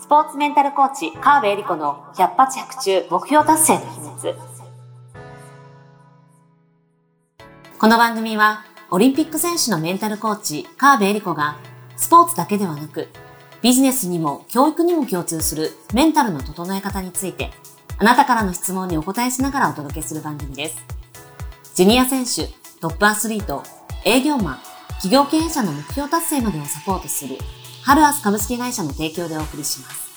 スポーツメンタルコーチ、川辺恵里子の百発百中目標達成の秘密。この番組は、オリンピック選手のメンタルコーチ、川辺恵里子が、スポーツだけではなく、ビジネスにも教育にも共通するメンタルの整え方について、あなたからの質問にお答えしながらお届けする番組です。ジュニア選手、トップアスリート、営業マン、企業経営者の目標達成までをサポートする、ハルアス株式会社の提供でお送りします。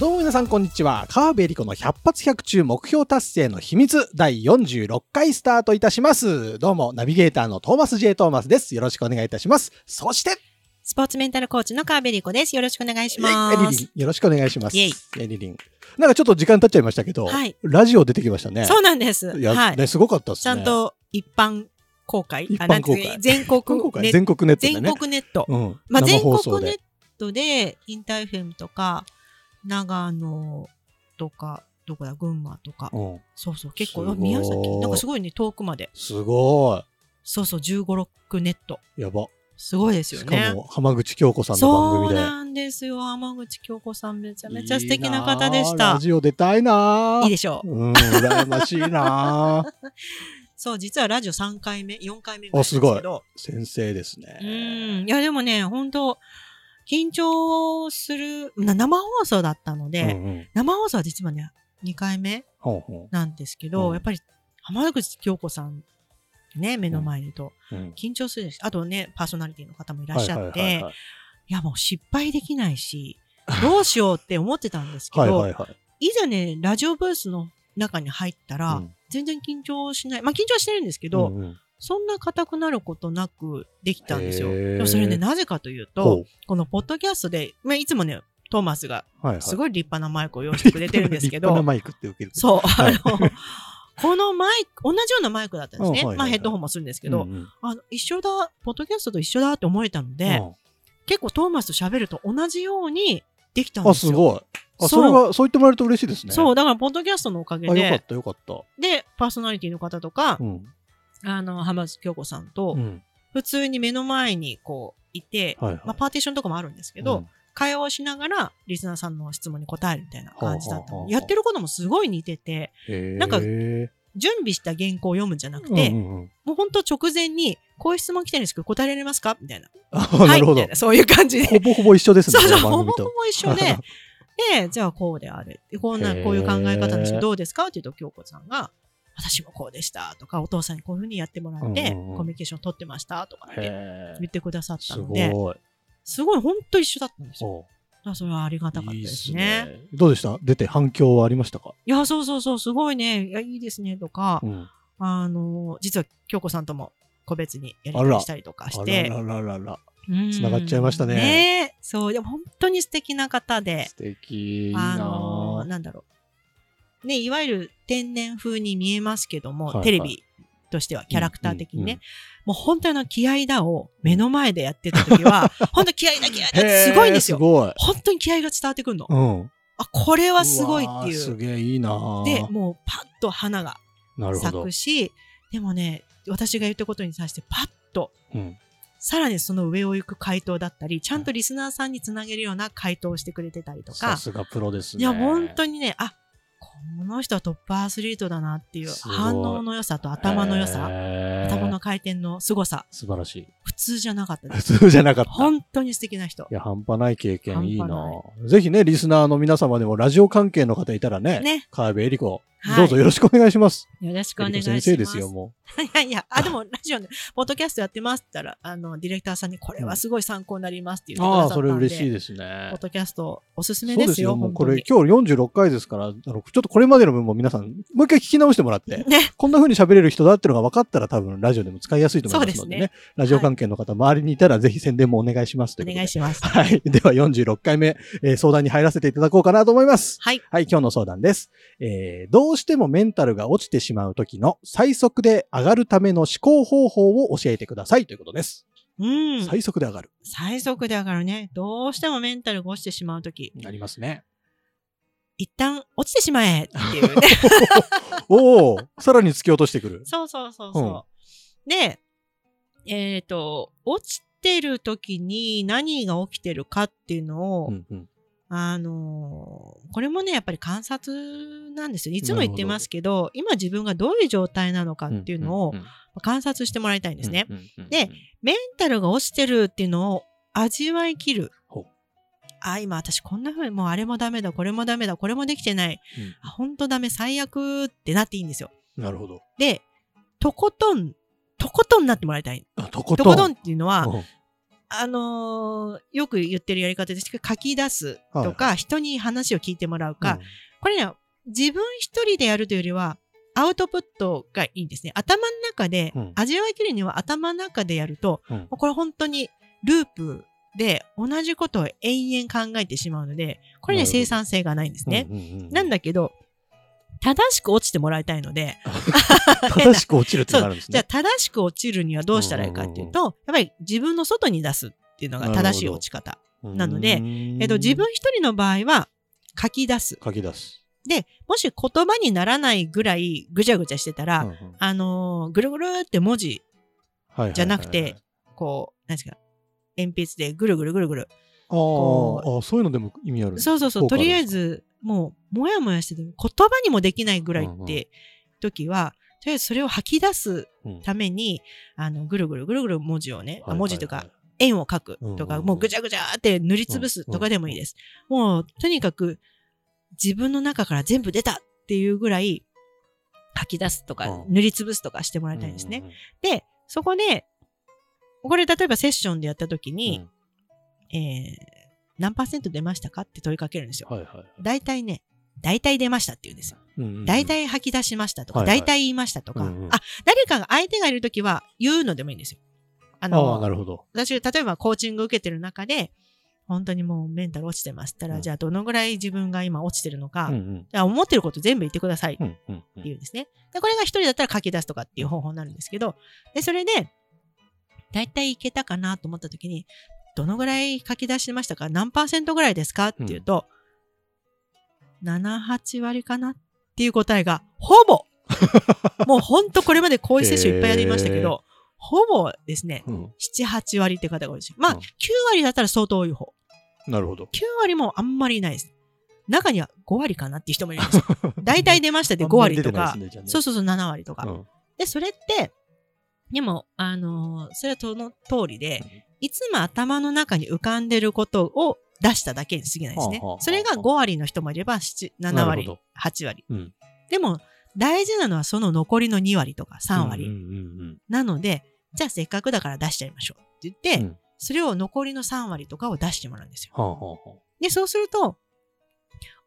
どうも皆さんこんにちは。川辺理子の100発100中目標達成の秘密第46回スタートいたします。どうもナビゲーターのトーマス J トーマスです。よろしくお願いいたします。そして、スポーツメンタルコーチの川辺理子です。よろしくお願いしまエリリンす。よろしくお願いします。イェイエリリン。なんかちょっと時間経っちゃいましたけど、はいラジオ出てきましたね。そうなんです。いや、はい。ね、すごかったですね。ちゃんと一般公開？一般公開全国ネット全国ネットでね。全国ネット。うん。まあ、生全国ネットで、インターフェムとか、長野とか、どこだ、群馬とか。うん。そうそう、結構、宮崎、なんかすごいね、遠くまで。すごそうそう、15、6ネット。い。やば。すごいですよしねか。も、浜口京子さんのそう番組で。なんですよ。浜口京子さんめちゃめちゃ素敵な方でしたいいラ。ジオ出たいなあいいでしょう。うん、羨ましいなあ そう、実はラジオ3回目、4回目ぐらいですけど。先生ですね。うん。いや、でもね、本当緊張する、な生放送だったので、うんうん。生放送は実はね、2回目なんですけど、うん。やっぱり浜口京子さんね、目の前にとううん。緊張するし、あとね、パーソナリティの方もいらっしゃって、いや、もう失敗できないし、どうしようって思ってたんですけど、はいはいはい。いざね、ラジオブースの中に入ったら、うん全然緊張しない。まあ緊張はしてるんですけど、うんうんそんな硬くなることなくできたんですよ。でもそれね、なぜかというと、ほこのポッドキャストで、まあ、いつもね、トーマスがすごい立派なマイクを用意してくれてるんですけど、立派なマイクって受ける。そう、はいあの、このマイク、同じようなマイクだったんですね。うんはいはいはいまあヘッドホンもするんですけど、うんうんあの、一緒だ、ポッドキャストと一緒だって思えたので、結構トーマスと喋ると同じようにできたんですよ。すごい。あ、そうそれは、そう言ってもらえると嬉しいですね。そう、だからポッドキャストのおかげあ、よかっで、たよかった。で、パーソナリティの方とか、うん。あの、浜口京子さんとう、ん。普通に目の前にこう、いて、はいはい。まあ、パーティションとかもあるんですけど、うん会話をしながら、リスナーさんの質問に答えるみたいな感じだったはあはあはやってることもすごい似てて、なんか準備した原稿を読むんじゃなくて、うんうんうんもう本当直前に、こういう質問来てるんですけど、答えられますか？みたいな。あ、なるほどはいみたい。なそういう感じで。ほぼほぼ一緒ですね。そうそう、ほぼほぼ一緒で、で、じゃあこうであれ。でこんな、こういう考え方なんですけど、どうですか？って言うと、京子さんが、私もこうでしたとか、お父さんにこういうふうにやってもらって、うんうんうんコミュニケーション取ってましたとかってへ言ってくださったすので。すごい本当一緒だったんですよ。それはありがたかったでいいっすすね。ね。どうでした？出て反響はありましたか？いや、そうそうそう、すごいね。いや、いいですね、とか、うん。あの、実は京子さんとも個別にやり取りしたりとかして、あららららら。うん繋がっちゃいましたねねえそう、でも本当に素敵な方で、素敵。いいあなの、ぁなんだろう。ね、いわゆる天然風に見えますけども、はいはいテレビとしてはキャラクター的にね、うんうんもう本当の気合だを目の前でやってた時は、本当気合だ気合だってすごいんですよす。ごい。本当に気合が伝わってくるの。うん。あ、これはすごいっていう。げえいいなぁで、もうパッと花が咲く。し、でもね、私が言ったことに対してパッと、うん。さらにその上を行く回答だったり、ちゃんとリスナーさんにつなげるような回答をしてくれてたりとか、さすがプロですね。いや、本当に。にね、あ、この人はトップアスリートだなっていう反応の良さと頭の良さ、へー頭の回転の凄さ、素晴らしい。普通じゃなかったです。普通じゃなかった。本当に素敵な人い。や、半端ない経験いいなぜひね、リスナーの皆様でもラジオ関係の方いたらね、ね。川辺恵里子、はいどうぞよろしくお願いします。よろしくお願いし恵ます。先生ですよ、もいやいや、あ、でも、ラジオで、ポッドキャストやってますって言ったら、あの、ディレクターさんに、これはすごい参考になりますってう。言ってくだああ、そさったんで。れ嬉しいですねポッ。ドキャスト、おすすめそうですよ、もう。これ今日46回ですから、あの、ちょっとこれまでの分も皆さん、もう一回聞き直してもらって、ね。こんな風に喋れる人だっていうのが分かったら多分ラジオでも使いやすいと思いますのでね。そうですラジオ関係の方、周りにいたらぜひ宣伝もお願いします。お願いします。はい。では46回目、えー相談に入らせていただこうかなと思います。はい。はい、今日の相談です。えーどうしてもメンタルが落ちてしまう時の最速で上がるための思考方法を教えてくださいということです。うん。最速で上がる。最速で上がるね。どうしてもメンタルが落ちてしまうとき、ありますね。一旦落ちてしまえっていうね。おおさらに突き落としてくる。そうそうそうそう。で、えっ、と、落ちてる時に何が起きてるかっていうのを、うんうんあのーこれもね、やっぱり観察なんですよ。いつも言ってますけど、今自分がどういう状態なのかっていうのをんんん観察してもらいたいんですね。うんうんうんでメンタルが落ちてるっていうのを味わい切る。あ、今私こんな風にもうあれもダメだ、これもダメだ、これもできてない。あ、ほんとダメ、最悪ってなっていいんですよ。うんなるほど。で、とことん、とことんなってもらいたい。あとことん。とことんっていうのは、うんあのーよく言ってるやり方ですけど、書き出すとか、はい人に話を聞いてもらうか、これね、自分一人でやるというよりは、アウトプットがいいんですね。頭の中で、うん。味わい切るには頭の中でやると、うん。これ本当にループで同じことを延々考えてしまうので、これね、生産性がないんですね。うんうんうん。なんだけど、正しく落ちてもらいたいので、正しく落ちるってなるんですね。じゃあ正しく落ちるにはどうしたらいいかっていうと、やっぱり自分の外に出すっていうのが正しい落ち方。なのでえっと、自分一人の場合は書き出す。書き出す。で、もし言葉にならないぐらいぐちゃぐちゃしてたら、うんうんあのーぐるぐるって文字、じゃなくて、こう、何ですか、鉛筆でぐるぐるぐるぐる。ああー、そういうのでも意味ある。そうそうそう、とりあえず、もう、もやもやしてて、言葉にもできないぐらいって時は、とりあえずそれを吐き出すうんために、あの、ぐるぐるぐるぐる文字をね、文字とかはい、円を描くとか、もうぐちゃぐちゃって塗りつぶすとかでもいいです。もう、とにかく自分の中から全部出たっていうぐらい書き出すとか、うん。塗りつぶすとかしてもらいたいんですね。。で、そこで、これ例えばセッションでやった時うん。に、えー、何パーセント出ましたかって問いかけるんですよ。はいはい。大体ね、大体出ましたって言うんですよ。うんうんうん大体吐き出しましたとか、はいはい大体言いましたとか、うんうんあ、誰かが相手がいるときは言うのでもいいんですよ。ああのあ、なるほど。私、例えばコーチング受けてる中で、本当にもうメンタル落ちてますったら、うんじゃあどのぐらい自分が今落ちてるのか、うんうんじゃあ思ってること全部言ってくださいってうんうんうん言うんですね。で、これが一人だったら書き出すとかっていう方法になるんですけど、で、それで、だいたいいけたかなと思った時に、どのぐらい書き出しましたか？何パーセントぐらいですか？っていうと、7、8割かな？っていう答えが、ほぼ。もうほんとこれまでこういうセッションいっぱいやりましたけど、ほぼですね、うん。7、8割って方が多いです。よ。まあ、うん。9割だったら相当多い方。なるほど。9割もあんまりいないです。中には5割かなっていう人もいるんです。よ。大体出ましたで5割とか、そうそうそう7割とか。うん。で、それって、でも、あのーそれはその通りで、いつも頭の中に浮かんでることを出しただけに過ぎないですねはあはあは。あそれが5割の人もいれば、7 7割なるほど、8割。うんでも、大事なのはその残りの2割とか3割。うんうんうんなので、じゃあせっかくだから出しちゃいましょうって言って、うんそれを残りの3割とかを出してもらうんですよ。はあはあはで、そうすると、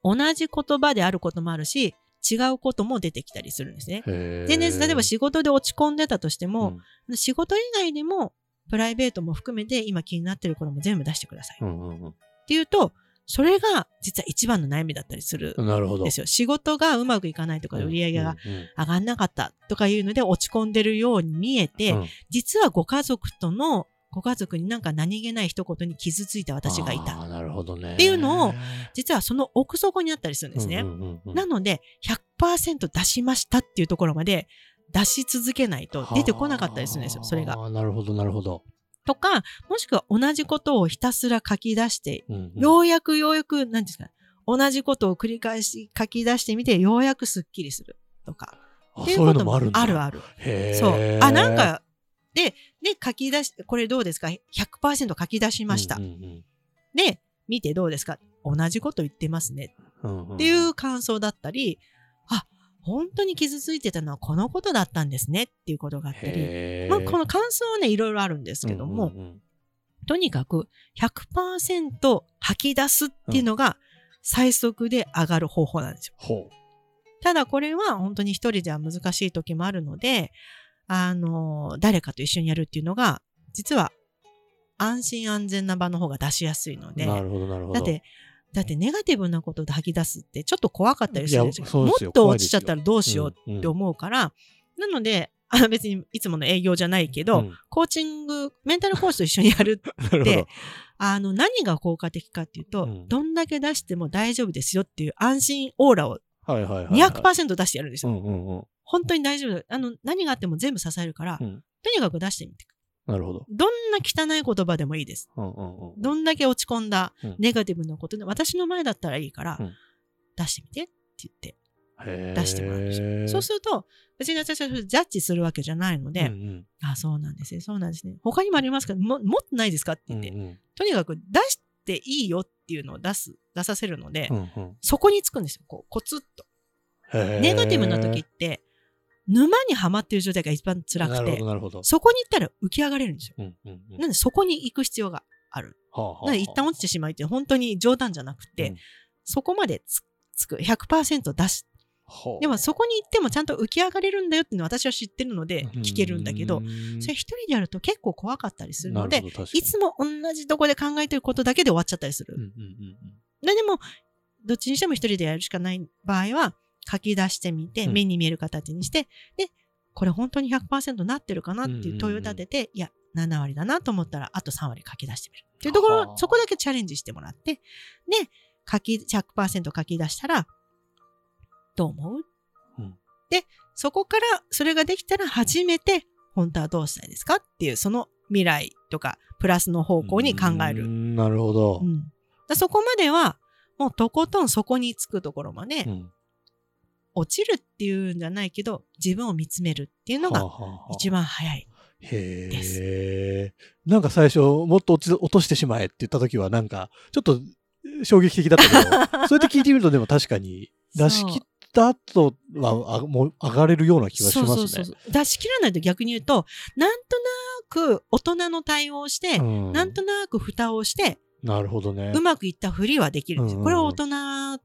同じ言葉であることもあるし、違うことも出てきたりするんですね。あへー全然、例えば仕事で落ち込んでたとしても、うん仕事以外でも、プライベートも含めて今気になってることも全部出してください。っうんうんうんていうと、それが実は一番の悩みだったりするなるほど。んですよ。仕事がうまくいかないとか、売り上げが上がんなかったとかいうので落ち込んでるように見えて、うんうん実はご家族との、ご家族になんか何気ない一言に傷ついた私がいた。なるほどね。っていうのを実はその奥底にあったりするんですね。うんうんうんうんなので、100%出しましたっていうところまで出し続けないと出てこなかったりするんですよ、それが。なるほど、なるほど。とか、もしくは同じことをひたすら書き出して、うんうんようやくようやく、なんていうんですか、同じことを繰り返し書き出してみて、ようやくスッキリするとか。っていういううこともある。あるある。そう。あ、なん、か、で、で、書き出し、これどうですか ?100% 書き出しました。うんうんで、見てどうですか？同じこと言ってますね。うんうんうんっていう感想だったり、あ、本当に傷ついてたのはこのことだったんですねっていうことがあったり、まあ、この感想はね、いろいろあるんですけども、うんうんうんとにかく100%吐き出すっていうのが最速で上がる方法なんですよ。ほただこれは本当に一人では難しい時もあるので、あの、誰かと一緒にやるっていうのが、実は安心安全な場の方が出しやすいのう。で、なるほど、なるほど。だって、だってネガティブなことで吐き出すってちょっと怖かったりするんですよ。もっと落ちちゃったらどうしよううんって思うから、なので、あの別にいつもの営業じゃないけど、うんコーチング、メンタルコーチと一緒にやる なるほどで。あの、何が効果的かっていうと、うんどんだけ出しても大丈夫ですよっていう安心オーラをはいはいはいはい。200%出してやるんですよ。本当に大丈夫。あの、何があっても全部支えるから、うんとにかく出してみて。なるほど。どんな汚い言葉でもいいです。うんうんうん。どんだけ落ち込んだうんネガティブなことで、私の前だったらいいから、うん出してみてって言って出してもらうんですよ。そうすると、別に私はジャッジするわけじゃないので、うんうんあ、そうなんですね、そうなんですね。他にもありますかももっとないですかって言って、うんうんとにかく出していいよっていうのを出す、出させるので、うんうんそこにつくんですよ。こう、コツッと。ネガティブな時って、沼にはまってる状態が一番辛くて。そこに行ったら浮き上がれるんですよ。うんうんうんなんでそこに行く必要がある。はあはあなので一旦落ちてしまいって本当に冗談じゃなくて、うんそこまでつつく、100%出し、はあでもそこに行ってもちゃんと浮き上がれるんだよっていうのは私は知ってるので聞けるんだけど、うんそれ一人でやると結構怖かったりするのでいつも同じとこで考えてることだけで終わっちゃったりする。うんうんうんででも、どっちにしても一人でやるしかない場合は、書き出してみて、うん。目に見える形にして、で、これ本当に100%なってるかなっていう問いを立てて、いや、7割だなと思ったら、あと3割書き出してみる。っていうとこはあ。ろ、そこだけチャレンジしてもらって、で、書き、100%書き出したら、どう思う、うん。で、そこから、それができたら初めて、本当はどうしたいですかっていう、その未来とか、プラスの方向に考える。う。んなるほど。う。ん、だそこまでは、もうとことんそこにつくところまで、うん落ちるっていうんじゃないけど、自分を見つめるっていうのがはあはあはあ一番早い。へでえ。なんか最初、もっと落ち落としてしまえって言った時は、なんか、ちょっと衝撃的だったけど、そうやって聞いてみると、でも確かに、出し切った後は、あもう上がれるような気がしますね。そうそうそう。出し切らないと逆に言うと、なんとなく大人の対応をして、うんなんとなく蓋をして、なるほどね。うまくいったふりはできるんですよ。うんこれは大人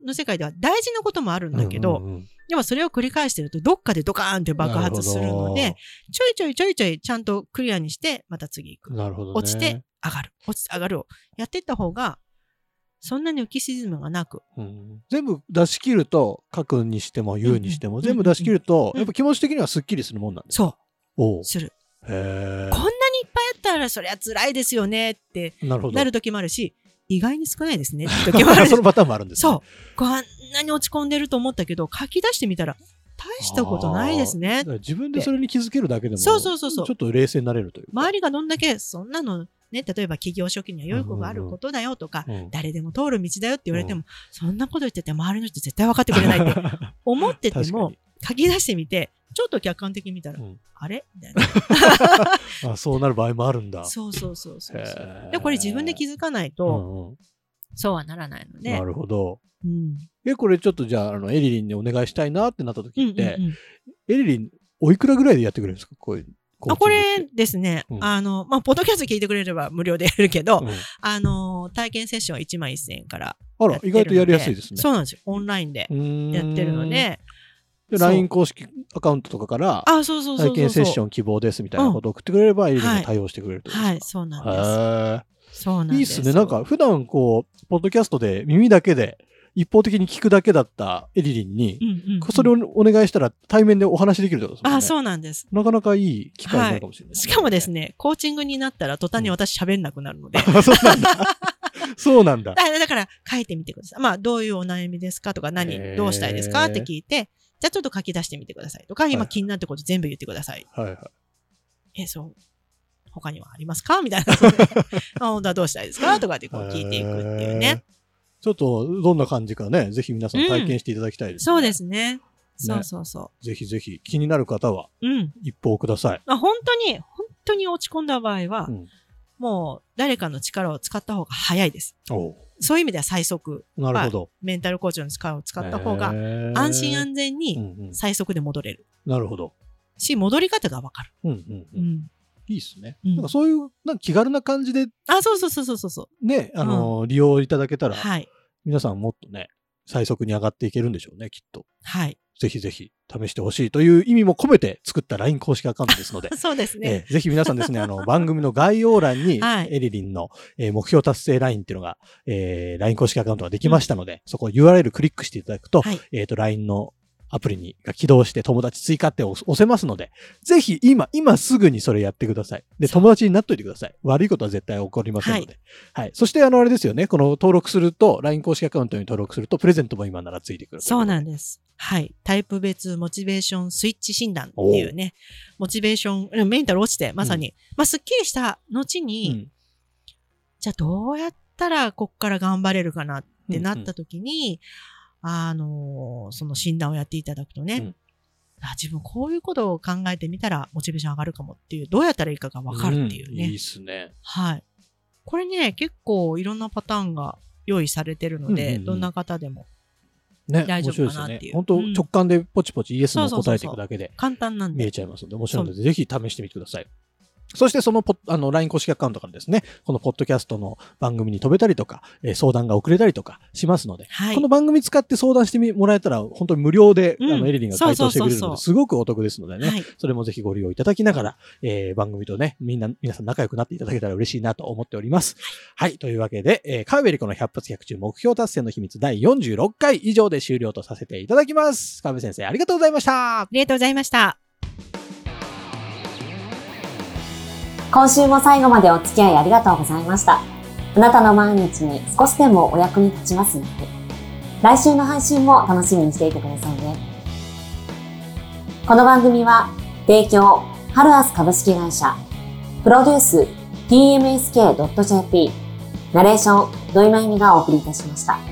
の世界では大事なこともあるんだけど、うんうんうんでもそれを繰り返してると、どっかでドカーンって爆発するので、ちょいちょいちょいちょいちゃんとクリアにして、また次行く。なるほどね。落ちて上がる。落ちて上がるをやっていった方が、そんなに浮き沈むがなく、うん全部出し切ると、書くにしても言うにしても、うんうん全部出し切ると、うんやっぱ気持ち的にはスッキリするもんなんですか？そう、する。へこんなにいっぱいあったら、そりゃ辛いですよねってえ。なる時もあるし、意外に少ないですねって 時もあるしそのパターンもあるんですね。そう。こんなに落ち込んでると思ったけど、書き出してみたら、大したことないですね自分でそれに気づけるだけでも、そうそうそうそうちょっと冷静になれるというか。周りがどんだけ、そんなの、ね、例えば企業初期には良い子があることだよとか、うん誰でも通る道だよって言われても、そんなこと言ってて周りの人絶対分かってくれないって思ってても 書き出してみて、ちょっと客観的に見たら、うんあれ？みたいな。あそうなる場合もあるんだ。そうそうそうそうで、これ自分で気づかないと、うんうんそうはならないのでな、るほど。うん。え、これちょっとじゃあ、あの、エリリンにお願いしたいなってなった時うんうんって、うんエリリン、おいくらぐらいでやってくれるんですか？こういう。あこれですね、うんあの、まあ、ポッドキャスト聞いてくれれば無料でやるけど、うんあの、体験セッションは1万1000円からあら、意外とやりやすいですね。そうなんですよ。オンラインでやってるので、LINE 公式アカウントとかから、あ、そうそうそう。体験セッション希望ですみたいなことを送ってくれれば、エリリンが対応してくれるとはい、ですそうなんか。です。へそうなんです。ーいいっすね。なんか、普段こう、ポッドキャストで耳だけで、一方的に聞くだけだったエリリンにう、んうんうん、それをお願いしたら対面でお話できるってことですもんね。あ、そうなんです。なかなかいい機会になるかもしれない、しかもです。ね、コーチングになったら途端に私喋んなくなるので。あ そうなんだ。そうなんだ。だだから書いてみてください。まあ、どういうお悩みですかとか、へ何、ーどうしたいですかって聞いて、じゃあちょっと書き出してみてくださいとか、はい今気になってること全部言ってください。はいはい。え、そう。他にはありますか？みたいな。あ本当はどうしたいですか？とかってこう聞いていくっていうね。ちょっと、どんな感じかね、ぜひ皆さん体験していただきたいです、ねそうで。すね。そうそうそぜひぜひ、気になる方は、う。うん。一報ください。まあ、本当に、本当に落ち込んだ場合は、うんもう誰かの力を使った方が早いです。そういう意味では最速。なるほど。メンタルコーチの力を使った方が、が安心安全うに最速で戻れる。なるほど。し、戻り方がわかる。うんうんううん。ん。いいっすね。うんなんかそういう、なんか気軽な感じであ、そうそうそうそうそうそう。ね、あのー利用いただけたら、はい。皆さんもっとね、最速に上がっていけるんでしょうね、きっと。はい。ぜひぜひ試してほしいという意味も込めて作った LINE 公式アカウントですので、そうですね。えーぜひ皆さんですね、あの、番組の概要欄に、はいエリリンの、えー目標達成 LINE っていうのが、えー LINE 公式アカウントができましたので、そこ URL クリックしていただくと、はい。えっ、と、LINE のアプリにが起動して友達追加って押押せますので、ぜひ今、今すぐにそれやってください。で、友達になっといてください。悪いことは絶対起こりませんので。はい。そして、あの、あれですよね、この登録すると、LINE 公式アカウントに登録すると、プレゼントも今ならついてくる。そうなんでです。はい。タイプ別モチベーションスイッチ診断っていうね、モチベーション、うんメンタル落ちて、まさに、まあ、すっきりした後に、うん。じゃあどうやったらこっから頑張れるかなってなった時に、あのーその診断をやっていただくとね、うん。あ自分こういうことを考えてみたらモチベーション上がるかもっていう、どうやったらいいかがわかるっていうね。んいいっすね。はい。これね、結構いろんなパターンが用意されてるので、うんうんうん。どんな方でもね、大丈夫かな面白いですよね。っていう本当、うん直感でポチポチイエスの答えていくだけで簡単なんで。見えちゃいますので、面白いので、ぜひ試してみてください。そしてそのポッ、あの、LINE 公式アカウントからですね、このポッドキャストの番組に飛べたりとか、えー相談が遅れたりとかしますので、はい。この番組使って相談してみもらえたら、本当に無料で、うんあの、エリリンが回答してくれるので、すごくお得ですのでね、はい。それもぜひご利用いただきながら、えー番組とね、みんな、皆さん仲良くなっていただけたら嬉しいなと思っております。はい。というわけで、えー、カーベリコの100発100中目標達成の秘密第46回以上で終了とさせていただきます。川辺先生、ありがとうございましたあ。りがとうございました。今週も最後までお付き合いありがとうございました。あなたの毎日に少しでもお役に立ちますように。来週の配信も楽しみにしていてくださいね。この番組は、提供、ハルアス株式会社、プロデュース、tmsk.jp、ナレーション、土井まゆみがお送りいたしました。